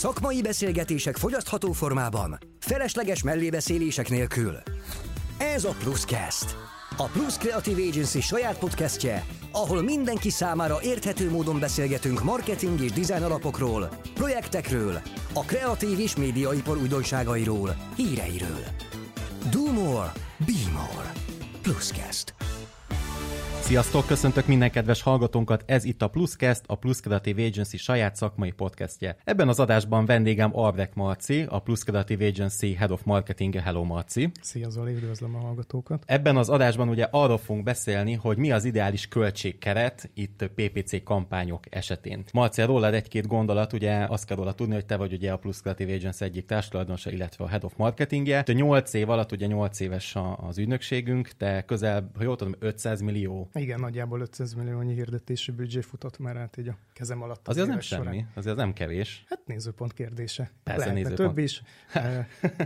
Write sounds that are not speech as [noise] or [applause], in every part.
Szakmai beszélgetések fogyasztható formában, felesleges mellébeszélések nélkül. Ez a Pluscast. A Plus Creative Agency saját podcastje, ahol mindenki számára érthető módon beszélgetünk marketing és design alapokról, projektekről, a kreatív és médiaipar újdonságairól, híreiről. Do more, be more. Pluscast. Sziasztok, köszöntök minden kedves hallgatónkat, ez itt a Pluscast, a Plus Creative Agency saját szakmai podcastje. Ebben az adásban vendégem Albrek Marci, a Plus Creative Agency Head of Marketing. Hello Marci! Szia Zoli, üdvözlöm a hallgatókat! Ebben az adásban ugye arról fogunk beszélni, hogy mi az ideális költségkeret itt PPC kampányok esetén. Marci, rólad egy-két gondolat, ugye azt kell róla tudni, hogy te vagy ugye a Plus Creative Agency egyik társadalmasa, illetve a Head of Marketingje. Te 8 év alatt, ugye 8 éves az ügynökségünk, te közel, ha jól tudom, 500 millió igen, nagyjából 500 milliónyi hirdetési büdzsé futott már át így a kezem alatt. Az azért nem semmi, során. azért az nem kevés. Hát nézőpont kérdése. Persze Lehetne nézőpont. több is.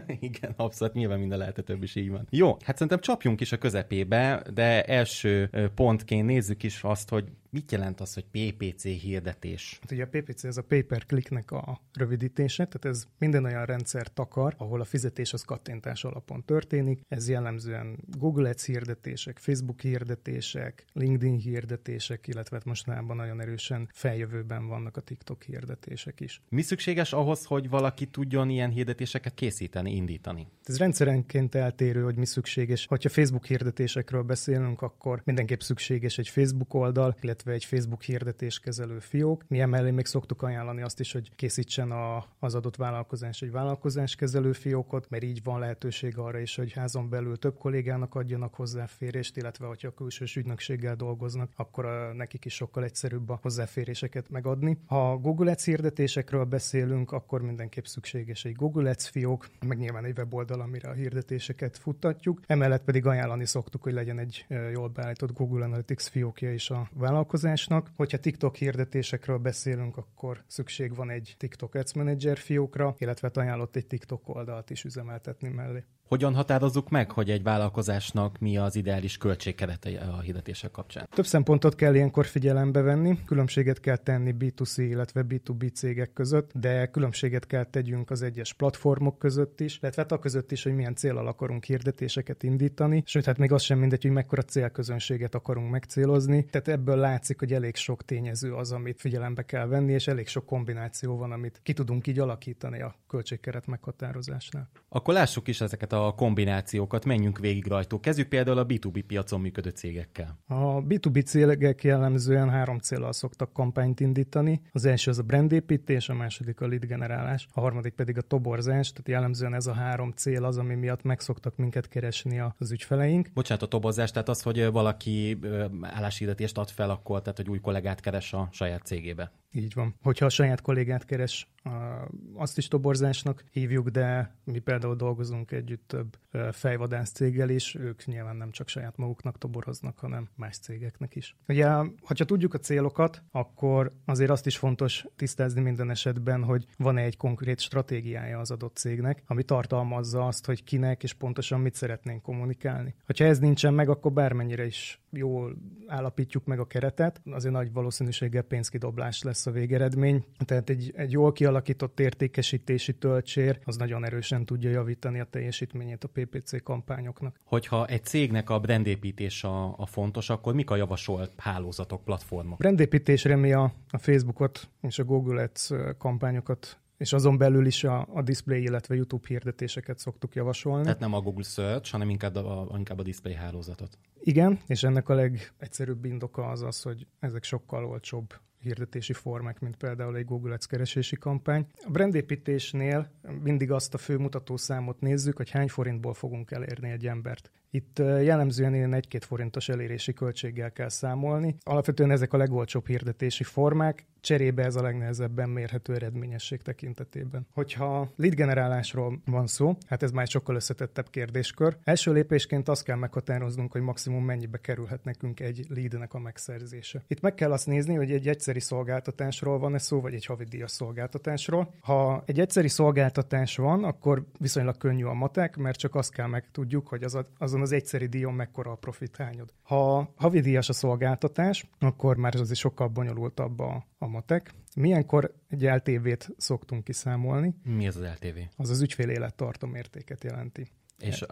[laughs] Igen, abszolút, nyilván minden lehet több is így van. Jó, hát szerintem csapjunk is a közepébe, de első pontként nézzük is azt, hogy Mit jelent az, hogy PPC hirdetés? Hát ugye a PPC ez a pay per clicknek a rövidítése, tehát ez minden olyan rendszer takar, ahol a fizetés az kattintás alapon történik. Ez jellemzően Google Ads hirdetések, Facebook hirdetések, LinkedIn hirdetések, illetve hát mostanában nagyon erősen feljövőben vannak a TikTok hirdetések is. Mi szükséges ahhoz, hogy valaki tudjon ilyen hirdetéseket készíteni, indítani? Ez rendszerenként eltérő, hogy mi szükséges. Ha Facebook hirdetésekről beszélünk, akkor mindenképp szükséges egy Facebook oldal, illetve illetve egy Facebook hirdetéskezelő fiók. Mi emellé még szoktuk ajánlani azt is, hogy készítsen a, az adott vállalkozás egy vállalkozáskezelő fiókot, mert így van lehetőség arra is, hogy házon belül több kollégának adjanak hozzáférést, illetve hogyha a külsős ügynökséggel dolgoznak, akkor a, nekik is sokkal egyszerűbb a hozzáféréseket megadni. Ha Google Ads hirdetésekről beszélünk, akkor mindenképp szükséges egy Google Ads fiók, meg nyilván egy weboldal, amire a hirdetéseket futtatjuk. Emellett pedig ajánlani szoktuk, hogy legyen egy jól beállított Google Analytics fiókja is a vállalkozásnak, vállalkozásnak. Hogyha TikTok hirdetésekről beszélünk, akkor szükség van egy TikTok Ads Manager fiókra, illetve ajánlott egy TikTok oldalt is üzemeltetni mellé. Hogyan határozzuk meg, hogy egy vállalkozásnak mi az ideális költségkerete a hirdetések kapcsán? Több szempontot kell ilyenkor figyelembe venni. Különbséget kell tenni B2C, illetve B2B cégek között, de különbséget kell tegyünk az egyes platformok között is, illetve hát a között is, hogy milyen célral akarunk hirdetéseket indítani. Sőt, hát még az sem mindegy, hogy mekkora célközönséget akarunk megcélozni. Tehát ebből látszik, hogy elég sok tényező az, amit figyelembe kell venni, és elég sok kombináció van, amit ki tudunk így alakítani a költségkeret meghatározásnál. Akkor lássuk is ezeket a kombinációkat, menjünk végig rajtuk. Kezdjük például a B2B piacon működő cégekkel. A B2B cégek jellemzően három célral szoktak kampányt indítani. Az első az a brandépítés, a második a lead generálás, a harmadik pedig a toborzás, tehát jellemzően ez a három cél az, ami miatt megszoktak minket keresni az ügyfeleink. Bocsánat, a toborzás, tehát az, hogy valaki álláshirdetést ad fel, akkor tehát, hogy új kollégát keres a saját cégébe. Így van. Hogyha a saját kollégát keres, azt is toborzásnak hívjuk, de mi például dolgozunk együtt több fejvadász céggel is, ők nyilván nem csak saját maguknak toboroznak, hanem más cégeknek is. Ugye, ha tudjuk a célokat, akkor azért azt is fontos tisztázni minden esetben, hogy van-e egy konkrét stratégiája az adott cégnek, ami tartalmazza azt, hogy kinek és pontosan mit szeretnénk kommunikálni. Ha ez nincsen meg, akkor bármennyire is jól állapítjuk meg a keretet, azért nagy valószínűséggel pénzkidoblás lesz a végeredmény. Tehát egy, egy jól kialakított értékesítési töltsér az nagyon erősen tudja javítani a teljesítményét a PPC kampányoknak. Hogyha egy cégnek a brandépítés a, a fontos, akkor mik a javasolt hálózatok, platformok? Brandépítésre mi a, a Facebookot és a Google Ads kampányokat és azon belül is a, a display, illetve YouTube hirdetéseket szoktuk javasolni. Tehát nem a Google Search, hanem inkább a, inkább a display hálózatot. Igen, és ennek a legegyszerűbb indoka az az, hogy ezek sokkal olcsóbb hirdetési formák, mint például egy Google Ads keresési kampány. A brandépítésnél mindig azt a fő mutatószámot nézzük, hogy hány forintból fogunk elérni egy embert. Itt jellemzően ilyen 1-2 forintos elérési költséggel kell számolni. Alapvetően ezek a legolcsóbb hirdetési formák, cserébe ez a legnehezebben mérhető eredményesség tekintetében. Hogyha lead generálásról van szó, hát ez már sokkal összetettebb kérdéskör. Első lépésként azt kell meghatároznunk, hogy maximum mennyibe kerülhet nekünk egy leadnek a megszerzése. Itt meg kell azt nézni, hogy egy egyszeri szolgáltatásról van-e szó, vagy egy havidíjas szolgáltatásról. Ha egy egyszeri szolgáltatás van, akkor viszonylag könnyű a matek, mert csak azt kell meg tudjuk, hogy az a, azon az egyszeri díjon mekkora a profitányod. Ha havidíjas a szolgáltatás, akkor már ez azért sokkal bonyolultabb a, a matek. Milyenkor egy LTV-t szoktunk kiszámolni? Mi az az LTV? Az az ügyfél élettartam értéket jelenti. És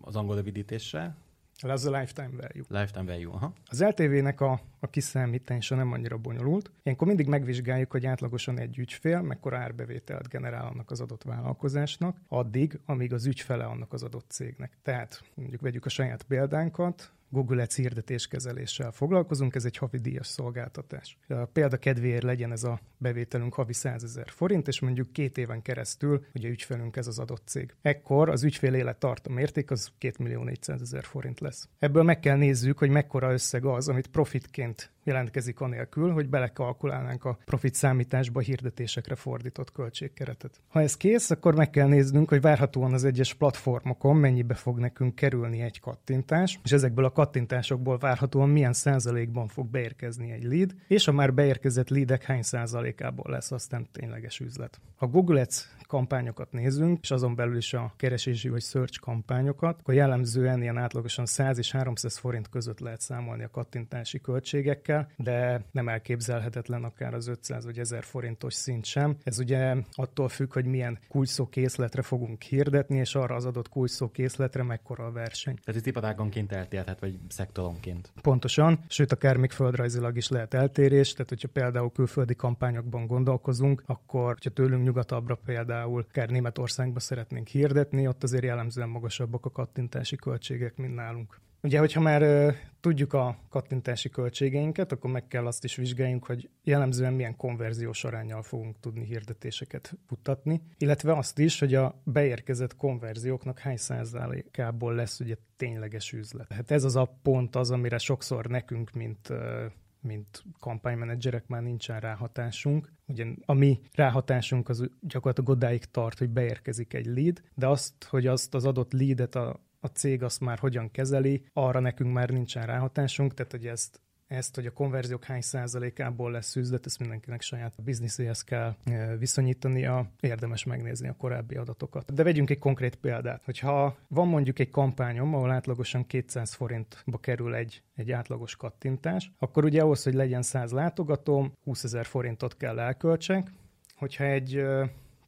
az angol rövidítése? Ez a lifetime value. Lifetime value, aha. Az LTV-nek a, a kiszámítása nem annyira bonyolult. Ilyenkor mindig megvizsgáljuk, hogy átlagosan egy ügyfél mekkora árbevételt generál annak az adott vállalkozásnak, addig, amíg az ügyfele annak az adott cégnek. Tehát mondjuk vegyük a saját példánkat, Google Ads hirdetéskezeléssel foglalkozunk, ez egy havi díjas szolgáltatás. Példa kedvéért legyen ez a bevételünk havi 100 ezer forint, és mondjuk két éven keresztül ugye ügyfelünk ez az adott cég. Ekkor az ügyfél élet tartom érték az 2 millió 400 ezer forint lesz. Ebből meg kell nézzük, hogy mekkora összeg az, amit profitként jelentkezik anélkül, hogy belekalkulálnánk a profit számításba hirdetésekre fordított költségkeretet. Ha ez kész, akkor meg kell néznünk, hogy várhatóan az egyes platformokon mennyibe fog nekünk kerülni egy kattintás, és ezekből a kattintásokból várhatóan milyen százalékban fog beérkezni egy lead, és a már beérkezett leadek hány százalékából lesz aztán tényleges üzlet. Ha Google Ads kampányokat nézünk, és azon belül is a keresési vagy search kampányokat, akkor jellemzően ilyen átlagosan 100 és 300 forint között lehet számolni a kattintási költségekkel, de nem elképzelhetetlen akár az 500 vagy 1000 forintos szint sem. Ez ugye attól függ, hogy milyen kulcsszó készletre fogunk hirdetni, és arra az adott kulcsszó készletre mekkora a verseny. Tehát itt iparágonként eltérhet, vagy szektoronként. Pontosan, sőt akár még földrajzilag is lehet eltérés, tehát hogyha például külföldi kampányokban gondolkozunk, akkor hogyha tőlünk nyugatabbra például akár Németországba szeretnénk hirdetni, ott azért jellemzően magasabbak a kattintási költségek, mint nálunk. Ugye, hogyha már tudjuk a kattintási költségeinket, akkor meg kell azt is vizsgáljunk, hogy jellemzően milyen konverziós arányjal fogunk tudni hirdetéseket futtatni, illetve azt is, hogy a beérkezett konverzióknak hány százalékából lesz ugye tényleges üzlet. Hát ez az a pont az, amire sokszor nekünk, mint mint kampánymenedzserek már nincsen ráhatásunk. Ugye a mi ráhatásunk az gyakorlatilag odáig tart, hogy beérkezik egy lead, de azt, hogy azt az adott leadet a, a cég azt már hogyan kezeli, arra nekünk már nincsen ráhatásunk, tehát hogy ezt ezt, hogy a konverziók hány százalékából lesz üzlet, ezt mindenkinek saját bizniszéhez kell e, viszonyítania, érdemes megnézni a korábbi adatokat. De vegyünk egy konkrét példát. Hogyha van mondjuk egy kampányom, ahol átlagosan 200 forintba kerül egy, egy átlagos kattintás, akkor ugye ahhoz, hogy legyen 100 látogatóm, 20 ezer forintot kell elköltsek. Hogyha egy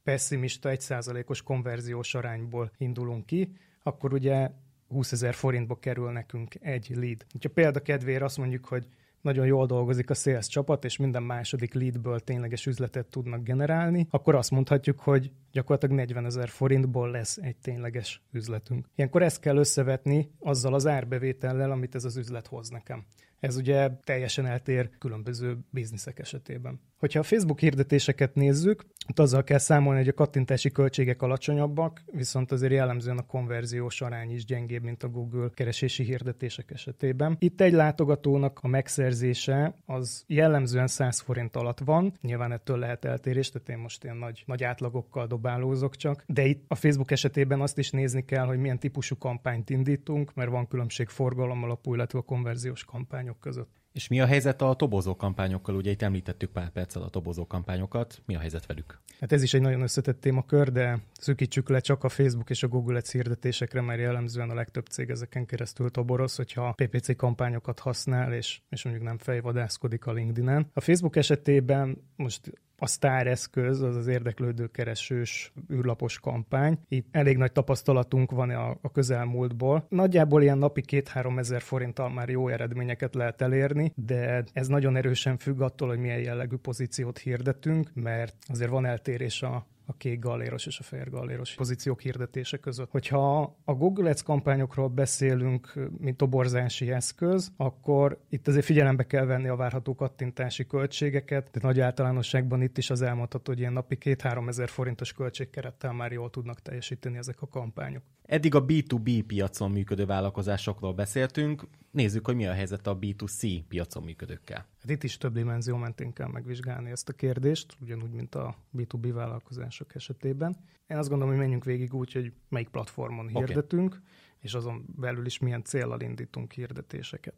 pessimista, egy százalékos konverziós arányból indulunk ki, akkor ugye 20 ezer forintba kerül nekünk egy lead. Ha példa kedvéért azt mondjuk, hogy nagyon jól dolgozik a sales csapat, és minden második leadből tényleges üzletet tudnak generálni, akkor azt mondhatjuk, hogy gyakorlatilag 40 ezer forintból lesz egy tényleges üzletünk. Ilyenkor ezt kell összevetni azzal az árbevétellel, amit ez az üzlet hoz nekem. Ez ugye teljesen eltér különböző bizniszek esetében. Hogyha a Facebook hirdetéseket nézzük, ott azzal kell számolni, hogy a kattintási költségek alacsonyabbak, viszont azért jellemzően a konverziós arány is gyengébb, mint a Google keresési hirdetések esetében. Itt egy látogatónak a megszerzése az jellemzően 100 forint alatt van, nyilván ettől lehet eltérés, tehát én most ilyen nagy, nagy átlagokkal dobálózok csak, de itt a Facebook esetében azt is nézni kell, hogy milyen típusú kampányt indítunk, mert van különbség forgalom alapú, illetve a konverziós kampányok között. És mi a helyzet a tobozó kampányokkal? Ugye itt említettük pár perccel a tobozó kampányokat. Mi a helyzet velük? Hát ez is egy nagyon összetett témakör, de szűkítsük le csak a Facebook és a Google Ads hirdetésekre, mert jellemzően a legtöbb cég ezeken keresztül toboroz, hogyha PPC kampányokat használ, és, és mondjuk nem fejvadászkodik a LinkedIn-en. A Facebook esetében most a sztár eszköz, az az érdeklődő keresős űrlapos kampány. Itt elég nagy tapasztalatunk van a, a közelmúltból. Nagyjából ilyen napi 2-3 ezer forinttal már jó eredményeket lehet elérni, de ez nagyon erősen függ attól, hogy milyen jellegű pozíciót hirdetünk, mert azért van eltérés a, a kék galléros és a fehér galléros pozíciók hirdetése között. Hogyha a Google Ads kampányokról beszélünk, mint toborzási eszköz, akkor itt azért figyelembe kell venni a várható kattintási költségeket, de nagy általánosságban itt is az elmondható, hogy ilyen napi 2-3 ezer forintos költségkerettel már jól tudnak teljesíteni ezek a kampányok. Eddig a B2B piacon működő vállalkozásokról beszéltünk, nézzük, hogy mi a helyzet a B2C piacon működőkkel. Hát itt is több dimenzió mentén kell megvizsgálni ezt a kérdést, ugyanúgy, mint a B2B vállalkozások esetében. Én azt gondolom, hogy menjünk végig úgy, hogy melyik platformon hirdetünk, okay. és azon belül is milyen célral indítunk hirdetéseket.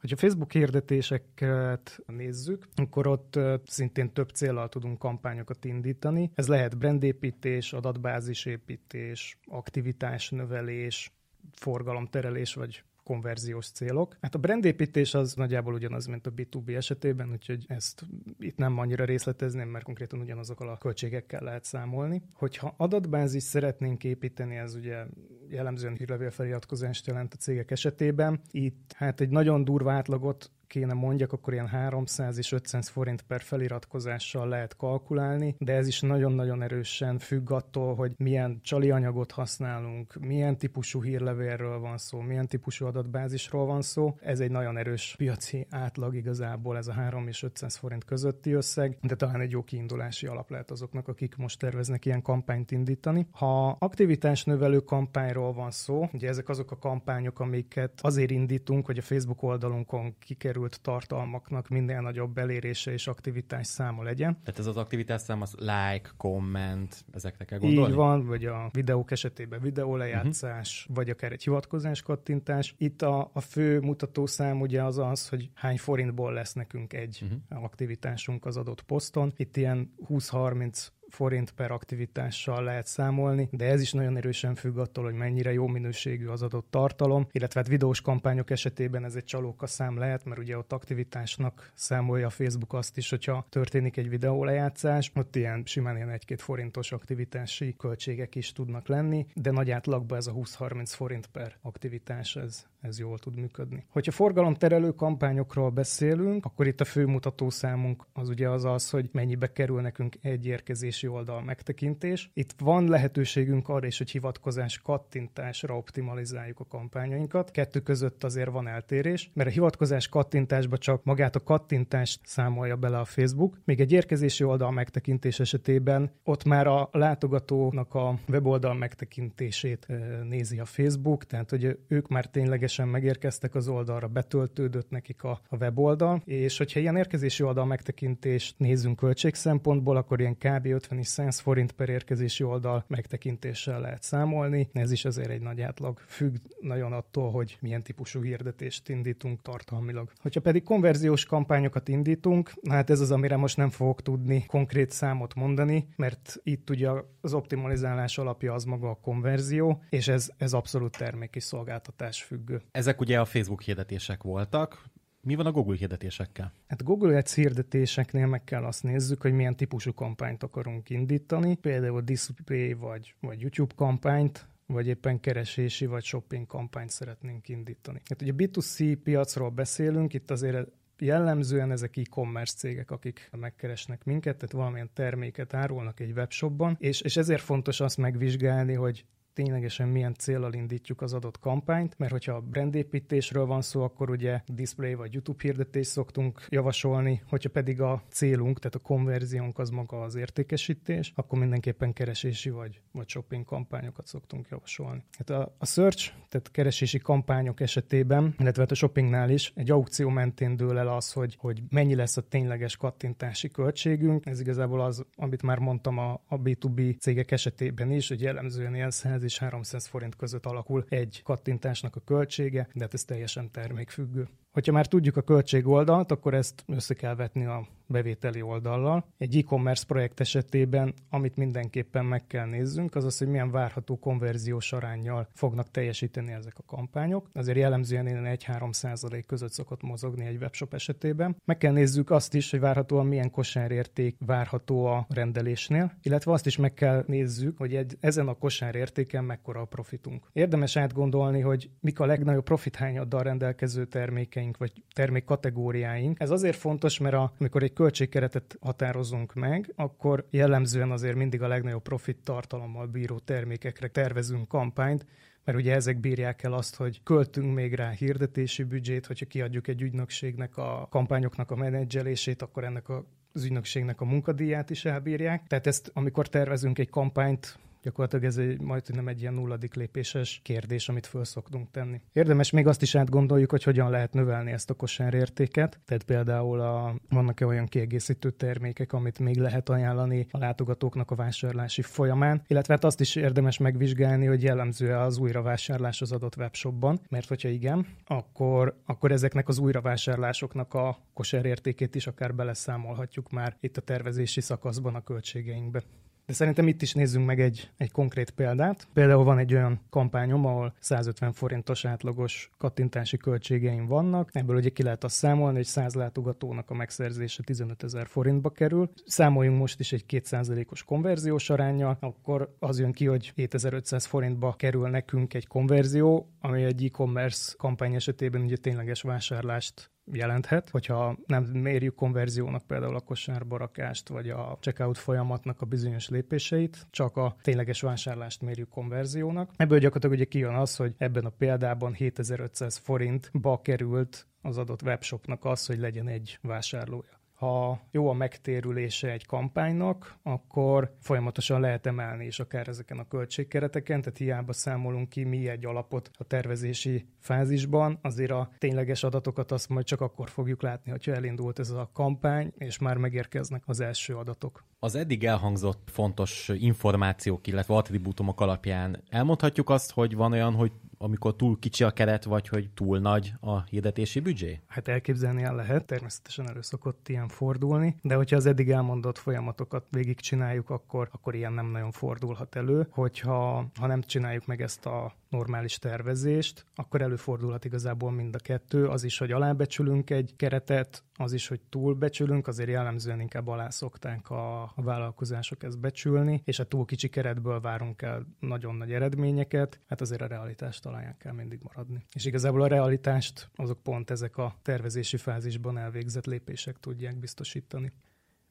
Hogyha Facebook hirdetéseket nézzük, akkor ott szintén több célral tudunk kampányokat indítani. Ez lehet brandépítés, adatbázisépítés, aktivitásnövelés, forgalomterelés vagy konverziós célok. Hát a brandépítés az nagyjából ugyanaz, mint a B2B esetében, úgyhogy ezt itt nem annyira részletezném, mert konkrétan ugyanazokkal a költségekkel lehet számolni. Hogyha adatbázis szeretnénk építeni, ez ugye jellemzően hírlevélfeliratkozást jelent a cégek esetében. Itt hát egy nagyon durva átlagot kéne mondjak, akkor ilyen 300 és 500 forint per feliratkozással lehet kalkulálni, de ez is nagyon-nagyon erősen függ attól, hogy milyen csali anyagot használunk, milyen típusú hírlevélről van szó, milyen típusú adatbázisról van szó. Ez egy nagyon erős piaci átlag igazából, ez a 3 és 500 forint közötti összeg, de talán egy jó kiindulási alap lehet azoknak, akik most terveznek ilyen kampányt indítani. Ha aktivitás növelő kampányról van szó, ugye ezek azok a kampányok, amiket azért indítunk, hogy a Facebook oldalunkon kikerül felkerült tartalmaknak minél nagyobb elérése és aktivitás száma legyen. Tehát ez az aktivitás szám az like, comment, ezekre kell gondolni? Így van, vagy a videók esetében videólejátszás, uh-huh. vagy akár egy hivatkozás kattintás. Itt a, a fő mutatószám ugye az az, hogy hány forintból lesz nekünk egy uh-huh. aktivitásunk az adott poszton. Itt ilyen 20-30 forint per aktivitással lehet számolni, de ez is nagyon erősen függ attól, hogy mennyire jó minőségű az adott tartalom, illetve hát videós kampányok esetében ez egy csalóka szám lehet, mert ugye ott aktivitásnak számolja a Facebook azt is, hogyha történik egy videó lejátszás, ott ilyen simán ilyen egy-két forintos aktivitási költségek is tudnak lenni, de nagy átlagban ez a 20-30 forint per aktivitás, ez, ez jól tud működni. Hogyha forgalomterelő kampányokról beszélünk, akkor itt a fő mutatószámunk az ugye az az, hogy mennyibe kerül nekünk egy érkezés keresési oldal megtekintés. Itt van lehetőségünk arra is, hogy hivatkozás kattintásra optimalizáljuk a kampányainkat. Kettő között azért van eltérés, mert a hivatkozás kattintásba csak magát a kattintást számolja bele a Facebook, még egy érkezési oldal megtekintés esetében ott már a látogatónak a weboldal megtekintését nézi a Facebook, tehát hogy ők már ténylegesen megérkeztek az oldalra, betöltődött nekik a, a weboldal, és hogyha ilyen érkezési oldal megtekintést nézzünk költség szempontból, akkor ilyen kb. 50 és 100 forint per érkezési oldal megtekintéssel lehet számolni. Ez is azért egy nagy átlag. Függ nagyon attól, hogy milyen típusú hirdetést indítunk tartalmilag. Hogyha pedig konverziós kampányokat indítunk, hát ez az, amire most nem fogok tudni konkrét számot mondani, mert itt ugye az optimalizálás alapja az maga a konverzió, és ez, ez abszolút termék és szolgáltatás függő. Ezek ugye a Facebook hirdetések voltak, mi van a Google hirdetésekkel? Hát Google Ads hirdetéseknél meg kell azt nézzük, hogy milyen típusú kampányt akarunk indítani, például display vagy, vagy YouTube kampányt, vagy éppen keresési vagy shopping kampányt szeretnénk indítani. Hát ugye B2C piacról beszélünk, itt azért jellemzően ezek e-commerce cégek, akik megkeresnek minket, tehát valamilyen terméket árulnak egy webshopban, és, és ezért fontos azt megvizsgálni, hogy ténylegesen milyen célral indítjuk az adott kampányt, mert hogyha brandépítésről van szó, akkor ugye display vagy YouTube hirdetést szoktunk javasolni, hogyha pedig a célunk, tehát a konverziónk az maga az értékesítés, akkor mindenképpen keresési vagy, vagy shopping kampányokat szoktunk javasolni. Hát a, a search, tehát keresési kampányok esetében, illetve hát a shoppingnál is egy aukció mentén dől el az, hogy, hogy mennyi lesz a tényleges kattintási költségünk. Ez igazából az, amit már mondtam a, a B2B cégek esetében is, hogy jellemzően ilyen 100 200 és 300 forint között alakul egy kattintásnak a költsége, de hát ez teljesen termékfüggő. Hogyha már tudjuk a költség oldalt, akkor ezt össze kell vetni a bevételi oldallal. Egy e-commerce projekt esetében, amit mindenképpen meg kell nézzünk, az az, hogy milyen várható konverziós arányjal fognak teljesíteni ezek a kampányok. Azért jellemzően én 1-3 százalék között szokott mozogni egy webshop esetében. Meg kell nézzük azt is, hogy várhatóan milyen kosárérték várható a rendelésnél, illetve azt is meg kell nézzük, hogy egy, ezen a kosárértéken mekkora a profitunk. Érdemes átgondolni, hogy mik a legnagyobb profithányaddal rendelkező termékeink vagy termék kategóriáink. Ez azért fontos, mert a, amikor egy költségkeretet határozunk meg, akkor jellemzően azért mindig a legnagyobb profit tartalommal bíró termékekre tervezünk kampányt, mert ugye ezek bírják el azt, hogy költünk még rá hirdetési büdzsét, hogyha kiadjuk egy ügynökségnek a kampányoknak a menedzselését, akkor ennek a az ügynökségnek a munkadíját is elbírják. Tehát ezt, amikor tervezünk egy kampányt, Gyakorlatilag ez egy, majd nem egy ilyen nulladik lépéses kérdés, amit föl szoktunk tenni. Érdemes még azt is átgondoljuk, hogy hogyan lehet növelni ezt a kosárértéket. Tehát például a, vannak-e olyan kiegészítő termékek, amit még lehet ajánlani a látogatóknak a vásárlási folyamán, illetve hát azt is érdemes megvizsgálni, hogy jellemző az újravásárlás az adott webshopban, mert hogyha igen, akkor, akkor ezeknek az újravásárlásoknak a kosárértékét is akár beleszámolhatjuk már itt a tervezési szakaszban a költségeinkbe. De szerintem itt is nézzünk meg egy, egy konkrét példát. Például van egy olyan kampányom, ahol 150 forintos átlagos kattintási költségeim vannak. Ebből ugye ki lehet azt számolni, hogy 100 látogatónak a megszerzése 15 ezer forintba kerül. Számoljunk most is egy 2%-os konverziós aránya, akkor az jön ki, hogy 7500 forintba kerül nekünk egy konverzió, ami egy e-commerce kampány esetében ugye tényleges vásárlást jelenthet, hogyha nem mérjük konverziónak például a kosárba vagy a checkout folyamatnak a bizonyos lépéseit, csak a tényleges vásárlást mérjük konverziónak. Ebből gyakorlatilag ugye kijön az, hogy ebben a példában 7500 forintba került az adott webshopnak az, hogy legyen egy vásárlója ha jó a megtérülése egy kampánynak, akkor folyamatosan lehet emelni is akár ezeken a költségkereteken, tehát hiába számolunk ki mi egy alapot a tervezési fázisban, azért a tényleges adatokat azt majd csak akkor fogjuk látni, hogyha elindult ez a kampány, és már megérkeznek az első adatok. Az eddig elhangzott fontos információk, illetve attribútumok alapján elmondhatjuk azt, hogy van olyan, hogy amikor túl kicsi a keret, vagy hogy túl nagy a hirdetési büdzsé? Hát elképzelni el lehet, természetesen elő szokott ilyen fordulni, de hogyha az eddig elmondott folyamatokat végigcsináljuk, akkor, akkor ilyen nem nagyon fordulhat elő. Hogyha ha nem csináljuk meg ezt a normális tervezést, akkor előfordulhat igazából mind a kettő. Az is, hogy alábecsülünk egy keretet, az is, hogy túlbecsülünk, azért jellemzően inkább alá szokták a, a vállalkozások ezt becsülni, és a túl kicsi keretből várunk el nagyon nagy eredményeket, hát azért a realitást talán kell mindig maradni. És igazából a realitást azok pont ezek a tervezési fázisban elvégzett lépések tudják biztosítani.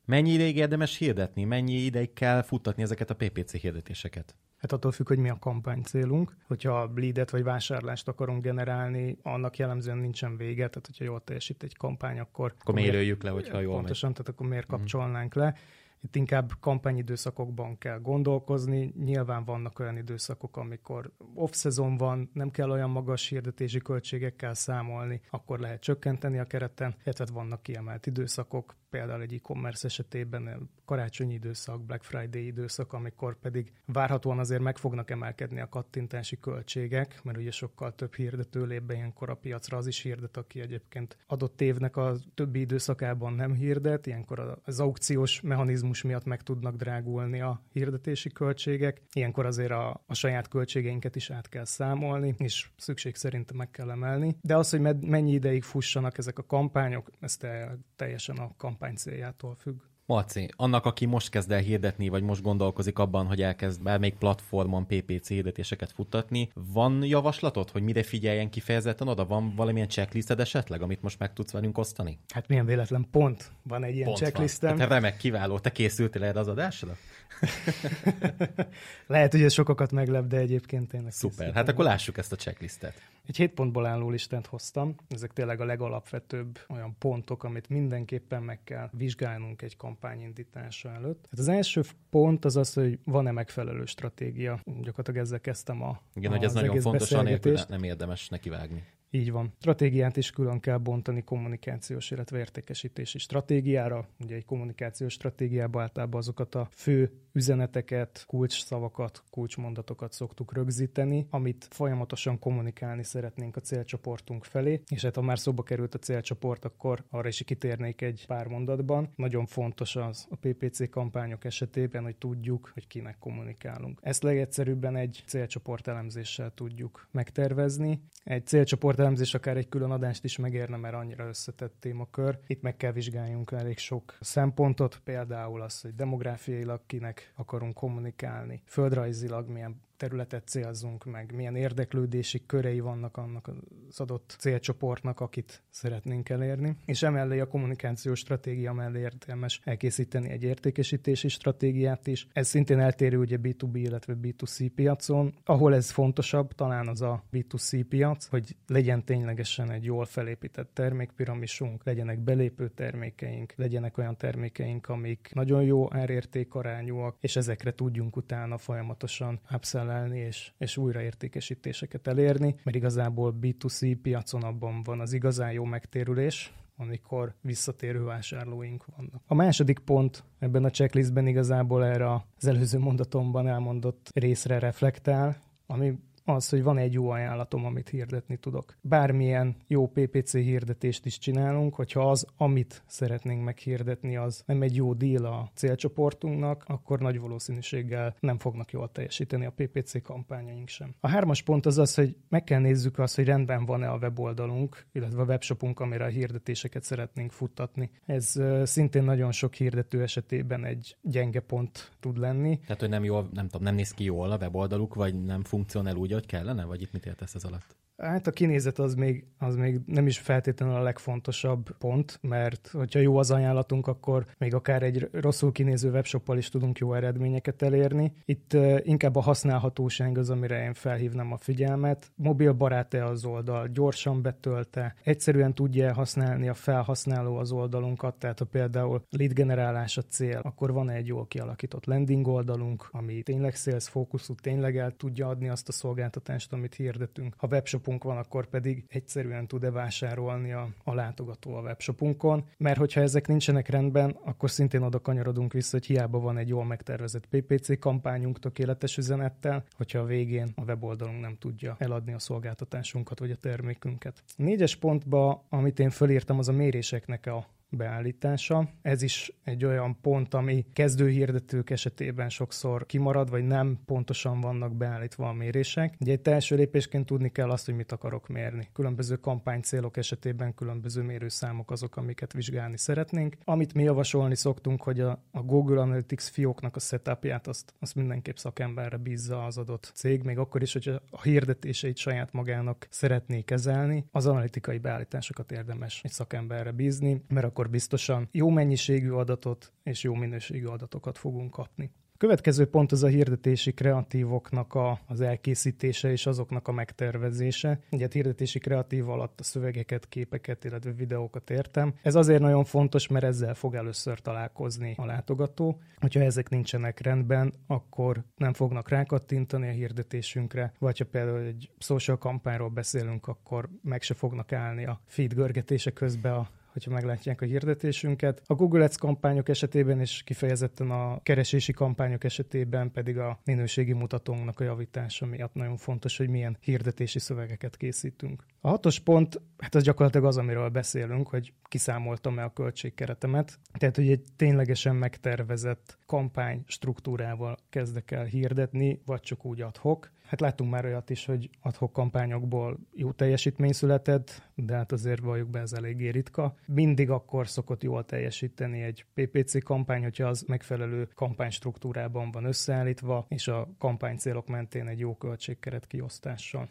Mennyi ideig érdemes hirdetni? Mennyi ideig kell futtatni ezeket a PPC hirdetéseket? Hát attól függ, hogy mi a kampány célunk. Hogyha bleedet vagy vásárlást akarunk generálni, annak jellemzően nincsen vége, tehát hogyha jól teljesít egy kampány, akkor... Akkor mérőjük le, hogyha jól Pontosan, megy. tehát akkor miért mhm. kapcsolnánk mm. le. Itt inkább kampányidőszakokban kell gondolkozni. Nyilván vannak olyan időszakok, amikor off-szezon van, nem kell olyan magas hirdetési költségekkel számolni, akkor lehet csökkenteni a kereten, illetve vannak kiemelt időszakok, például egy e-commerce esetében karácsonyi időszak, Black Friday időszak, amikor pedig várhatóan azért meg fognak emelkedni a kattintási költségek, mert ugye sokkal több hirdető lép be ilyenkor a piacra, az is hirdet, aki egyébként adott évnek a többi időszakában nem hirdet, ilyenkor az aukciós mechanizmus miatt meg tudnak drágulni a hirdetési költségek, ilyenkor azért a, a saját költségeinket is át kell számolni, és szükség szerint meg kell emelni. De az, hogy med, mennyi ideig fussanak ezek a kampányok, ez te, teljesen a kampány céljától függ. Marci, annak, aki most kezd el hirdetni, vagy most gondolkozik abban, hogy elkezd bármelyik platformon PPC hirdetéseket futtatni, van javaslatod, hogy mire figyeljen kifejezetten oda? Van valamilyen checklisted esetleg, amit most meg tudsz velünk osztani? Hát milyen véletlen pont van egy ilyen pont checklistem. Hát remek, kiváló. Te készültél erre az adásra? [laughs] Lehet, hogy ez sokakat meglep, de egyébként tényleg. Szuper, hát akkor lássuk ezt a checklistet. Egy hét pontból álló listát hoztam. Ezek tényleg a legalapvetőbb olyan pontok, amit mindenképpen meg kell vizsgálnunk egy kampány indítása előtt. Hát az első pont az az, hogy van-e megfelelő stratégia. Gyakorlatilag ezzel kezdtem a Igen, a, hogy ez nagyon fontos, anélkül nem érdemes nekivágni. Így van. Stratégiát is külön kell bontani kommunikációs, illetve értékesítési stratégiára. Ugye egy kommunikációs stratégiába általában azokat a fő üzeneteket, kulcsszavakat, kulcsmondatokat szoktuk rögzíteni, amit folyamatosan kommunikálni szeretnénk a célcsoportunk felé, és hát ha már szóba került a célcsoport, akkor arra is kitérnék egy pár mondatban. Nagyon fontos az a PPC kampányok esetében, hogy tudjuk, hogy kinek kommunikálunk. Ezt legegyszerűbben egy célcsoport elemzéssel tudjuk megtervezni. Egy célcsoport elemzés akár egy külön adást is megérne, mert annyira összetett témakör. Itt meg kell vizsgáljunk elég sok szempontot, például az, hogy demográfiailag kinek akarunk kommunikálni, földrajzilag milyen területet célzunk meg, milyen érdeklődési körei vannak annak az adott célcsoportnak, akit szeretnénk elérni. És emellé a kommunikációs stratégia mellé értelmes elkészíteni egy értékesítési stratégiát is. Ez szintén eltérő ugye B2B, illetve B2C piacon. Ahol ez fontosabb, talán az a B2C piac, hogy legyen ténylegesen egy jól felépített termékpiramisunk, legyenek belépő termékeink, legyenek olyan termékeink, amik nagyon jó árértékarányúak, és ezekre tudjunk utána folyamatosan upsell felelni és, és újraértékesítéseket elérni, mert igazából B2C piacon abban van az igazán jó megtérülés, amikor visszatérő vásárlóink vannak. A második pont ebben a checklistben igazából erre az előző mondatomban elmondott részre reflektál, ami az, hogy van egy jó ajánlatom, amit hirdetni tudok. Bármilyen jó PPC hirdetést is csinálunk, hogyha az, amit szeretnénk meghirdetni, az nem egy jó deal a célcsoportunknak, akkor nagy valószínűséggel nem fognak jól teljesíteni a PPC kampányaink sem. A hármas pont az az, hogy meg kell nézzük azt, hogy rendben van-e a weboldalunk, illetve a webshopunk, amire a hirdetéseket szeretnénk futtatni. Ez szintén nagyon sok hirdető esetében egy gyenge pont tud lenni. Tehát, hogy nem jól, nem tudom, nem néz ki jól a weboldaluk, vagy nem funkcionál úgy, hogy kellene, vagy itt mit értesz ez alatt? Hát a kinézet az még, az még nem is feltétlenül a legfontosabb pont, mert hogyha jó az ajánlatunk, akkor még akár egy rosszul kinéző webshoppal is tudunk jó eredményeket elérni. Itt inkább a használhatóság az, amire én felhívnám a figyelmet. Mobil barát-e az oldal, gyorsan betölte, egyszerűen tudja használni a felhasználó az oldalunkat, tehát ha például lead generálás a cél, akkor van egy jól kialakított landing oldalunk, ami tényleg sales fókuszú, tényleg el tudja adni azt a szolgáltatást, amit hirdetünk. Ha webshop webshopunk van, akkor pedig egyszerűen tud-e vásárolni a, a látogató a webshopunkon, mert hogyha ezek nincsenek rendben, akkor szintén oda kanyarodunk vissza, hogy hiába van egy jól megtervezett PPC kampányunk tökéletes üzenettel, hogyha a végén a weboldalunk nem tudja eladni a szolgáltatásunkat vagy a termékünket. Négyes pontba, amit én fölírtam, az a méréseknek a beállítása. Ez is egy olyan pont, ami kezdőhirdetők esetében sokszor kimarad, vagy nem pontosan vannak beállítva a mérések. Ugye egy első lépésként tudni kell azt, hogy mit akarok mérni. Különböző kampánycélok esetében különböző mérőszámok azok, amiket vizsgálni szeretnénk. Amit mi javasolni szoktunk, hogy a, a Google Analytics fióknak a setupját azt, azt mindenképp szakemberre bízza az adott cég, még akkor is, hogy a hirdetéseit saját magának szeretné kezelni, az analitikai beállításokat érdemes egy szakemberre bízni, mert akkor akkor biztosan jó mennyiségű adatot és jó minőségű adatokat fogunk kapni. Következő pont az a hirdetési kreatívoknak a, az elkészítése és azoknak a megtervezése. Ugye a hirdetési kreatív alatt a szövegeket, képeket, illetve videókat értem. Ez azért nagyon fontos, mert ezzel fog először találkozni a látogató. Hogyha ezek nincsenek rendben, akkor nem fognak rákattintani a hirdetésünkre, vagy ha például egy social kampányról beszélünk, akkor meg se fognak állni a feed görgetése közben a hogyha meglátják a hirdetésünket. A Google Ads kampányok esetében és kifejezetten a keresési kampányok esetében pedig a minőségi mutatónknak a javítása miatt nagyon fontos, hogy milyen hirdetési szövegeket készítünk. A hatos pont, hát az gyakorlatilag az, amiről beszélünk, hogy kiszámoltam-e a költségkeretemet. Tehát, hogy egy ténylegesen megtervezett kampány struktúrával kezdek el hirdetni, vagy csak úgy adhok. Hát láttunk már olyat is, hogy adhok kampányokból jó teljesítmény született, de hát azért valljuk be, ez eléggé ritka. Mindig akkor szokott jól teljesíteni egy PPC kampány, hogyha az megfelelő kampánystruktúrában van összeállítva, és a kampánycélok mentén egy jó költségkeret kiosztással.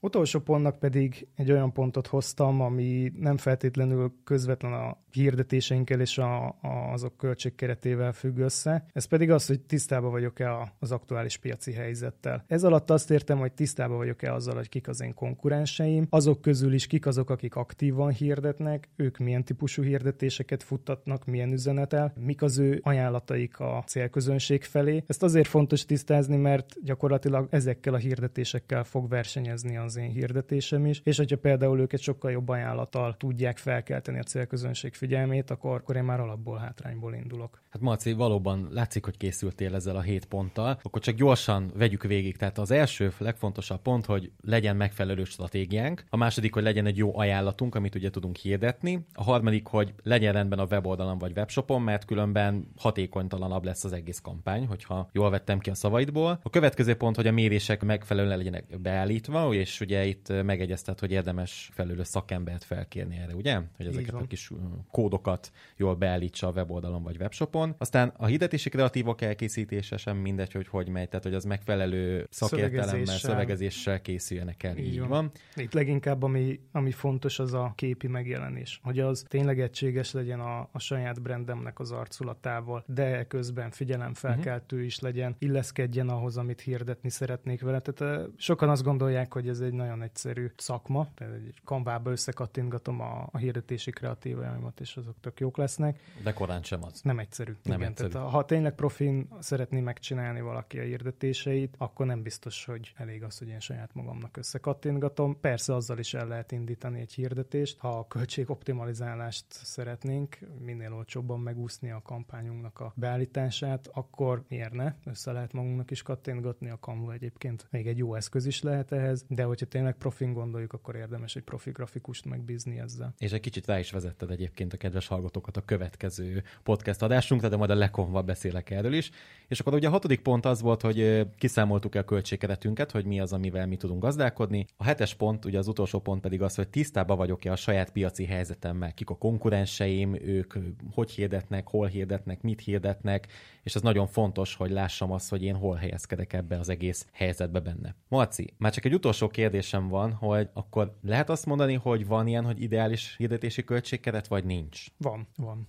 Utolsó pontnak pedig egy olyan pontot hoztam, ami nem feltétlenül közvetlen a hirdetéseinkkel és a, a, azok költségkeretével függ össze. Ez pedig az, hogy tisztában vagyok-e az aktuális piaci helyzettel. Ez alatt azt értem, hogy tisztában vagyok-e azzal, hogy kik az én konkurenseim, azok közül is kik azok, akik aktívan hirdetnek, ők milyen típusú hirdetéseket futtatnak, milyen üzenetel, mik az ő ajánlataik a célközönség felé. Ezt azért fontos tisztázni, mert gyakorlatilag ezekkel a hirdetésekkel fog versenyezni az én hirdetésem is, és hogyha például őket sokkal jobb ajánlattal tudják felkelteni a célközönség figyelmét, akkor, akkor én már alapból hátrányból indulok. Hát Marci, valóban látszik, hogy készültél ezzel a hét ponttal. Akkor csak gyorsan vegyük végig. Tehát az első legfontosabb pont, hogy legyen megfelelő stratégiánk. A második, hogy legyen egy jó ajánlatunk, amit ugye tudunk hirdetni. A harmadik, hogy legyen rendben a weboldalon vagy webshopon, mert különben hatékonytalanabb lesz az egész kampány, hogyha jól vettem ki a szavaidból. A következő pont, hogy a mérések megfelelően legyenek beállítva, és ugye itt megegyeztet, hogy érdemes felülő szakembert felkérni erre, ugye? Hogy ezeket a kis kódokat jól beállítsa a weboldalon vagy webshopon. Aztán a hirdetési kreatívok elkészítése sem mindegy, hogy hogy megy, tehát hogy az megfelelő szakértelemmel, szövegezéssel, szövegezéssel készüljenek el. Így, így van. van. Itt leginkább ami, ami fontos, az a képi megjelenés. Hogy az tényleg egységes legyen a, a saját brandemnek az arculatával, de közben figyelemfelkeltő uh-huh. is legyen, illeszkedjen ahhoz, amit hirdetni szeretnék vele. Tehát sokan azt gondolják, hogy ez egy nagyon egyszerű szakma, tehát egy kanvába összekattintgatom a, a hirdetési kreatívaimat, és azok tök jók lesznek. De korán sem az. Nem egyszerű. Nem Igen, egyszerű. Tehát, ha tényleg profin szeretné megcsinálni valaki a hirdetéseit, akkor nem biztos, hogy elég az, hogy én saját magamnak összekattintgatom. Persze azzal is el lehet indítani egy hirdetést, ha a költségoptimalizálást szeretnénk, minél olcsóbban megúszni a kampányunknak a beállítását, akkor miért ne? Össze lehet magunknak is kattintgatni, a Canva egyébként még egy jó eszköz is lehet ehhez, de hogyha tényleg profin gondoljuk, akkor érdemes egy profi grafikust megbízni ezzel. És egy kicsit rá is vezetted egyébként a kedves hallgatókat a következő podcast adásunkra, de majd a lekonval beszélek erről is. És akkor ugye a hatodik pont az volt, hogy kiszámoltuk el a költségkeretünket, hogy mi az, amivel mi tudunk gazdálkodni. A hetes pont, ugye az utolsó pont pedig az, hogy tisztában vagyok-e a saját piaci helyzetemmel, kik a konkurenseim, ők hogy hirdetnek, hol hirdetnek, mit hirdetnek, és ez nagyon fontos, hogy lássam azt, hogy én hol helyezkedek ebbe az egész helyzetbe benne. Marci, már csak egy utolsó kérdésem van, hogy akkor lehet azt mondani, hogy van ilyen, hogy ideális hirdetési költségkeret, vagy nincs? Van, van.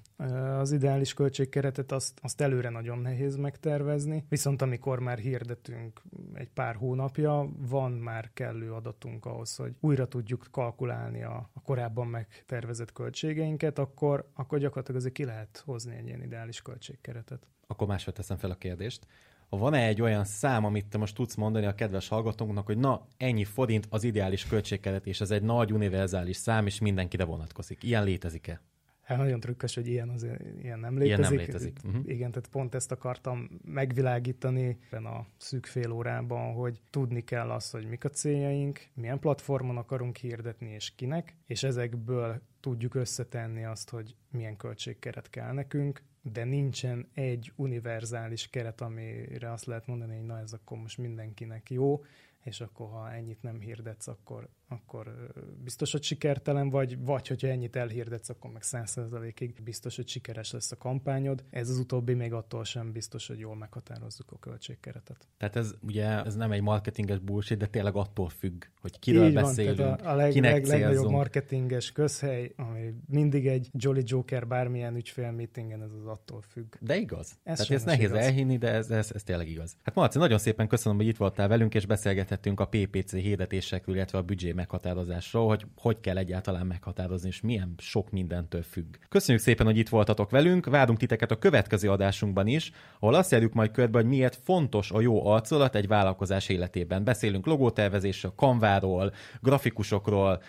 Az ideális költségkeretet azt, azt előre nagyon nehéz megtervezni, viszont amikor már hirdetünk egy pár hónapja, van már kellő adatunk ahhoz, hogy újra tudjuk kalkulálni a, a korábban megtervezett költségeinket, akkor, akkor gyakorlatilag azért ki lehet hozni egy ilyen ideális költségkeretet. Akkor máshogy teszem fel a kérdést. Van-e egy olyan szám, amit te most tudsz mondani a kedves hallgatónknak, hogy na, ennyi forint az ideális költségkeret, és ez egy nagy univerzális szám, és mindenkire vonatkozik. Ilyen létezik-e? Hát nagyon trükkös, hogy ilyen, az, ilyen nem létezik. Ilyen nem létezik. Uh-huh. Igen, tehát pont ezt akartam megvilágítani ebben a szűk fél órában, hogy tudni kell azt, hogy mik a céljaink, milyen platformon akarunk hirdetni és kinek, és ezekből tudjuk összetenni azt, hogy milyen költségkeret kell nekünk, de nincsen egy univerzális keret, amire azt lehet mondani, hogy na ez akkor most mindenkinek jó, és akkor ha ennyit nem hirdetsz, akkor, akkor biztos, hogy sikertelen vagy, vagy hogyha ennyit elhirdetsz, akkor meg 100%-ig biztos, hogy sikeres lesz a kampányod. Ez az utóbbi még attól sem biztos, hogy jól meghatározzuk a költségkeretet. Tehát ez ugye ez nem egy marketinges bullshit, de tényleg attól függ, hogy kiről Így beszélünk, van, a, a leg, kinek leg, legnagyobb célzunk. marketinges közhely, ami mindig egy Jolly Joker bármilyen ügyfél meetingen, ez az attól függ. De igaz. Ez Tehát ezt nehéz igaz. elhinni, de ez, ez, ez tényleg igaz. Hát Marci, nagyon szépen köszönöm, hogy itt voltál velünk, és beszélgethettünk a PPC hirdetésekről, illetve a büdzsé meghatározásról, hogy hogy kell egyáltalán meghatározni, és milyen sok mindentől függ. Köszönjük szépen, hogy itt voltatok velünk, várunk titeket a következő adásunkban is, ahol azt járjuk majd körbe, hogy miért fontos a jó arcolat egy vállalkozás életében. Beszélünk logótervezésről, kanváról, grafikusokról,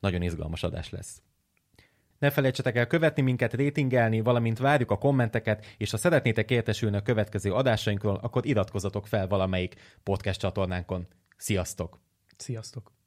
nagyon izgalmas adás lesz. Ne felejtsetek el követni minket, rétingelni, valamint várjuk a kommenteket, és ha szeretnétek értesülni a következő adásainkról, akkor iratkozzatok fel valamelyik podcast csatornánkon. Sziasztok! Sziasztok!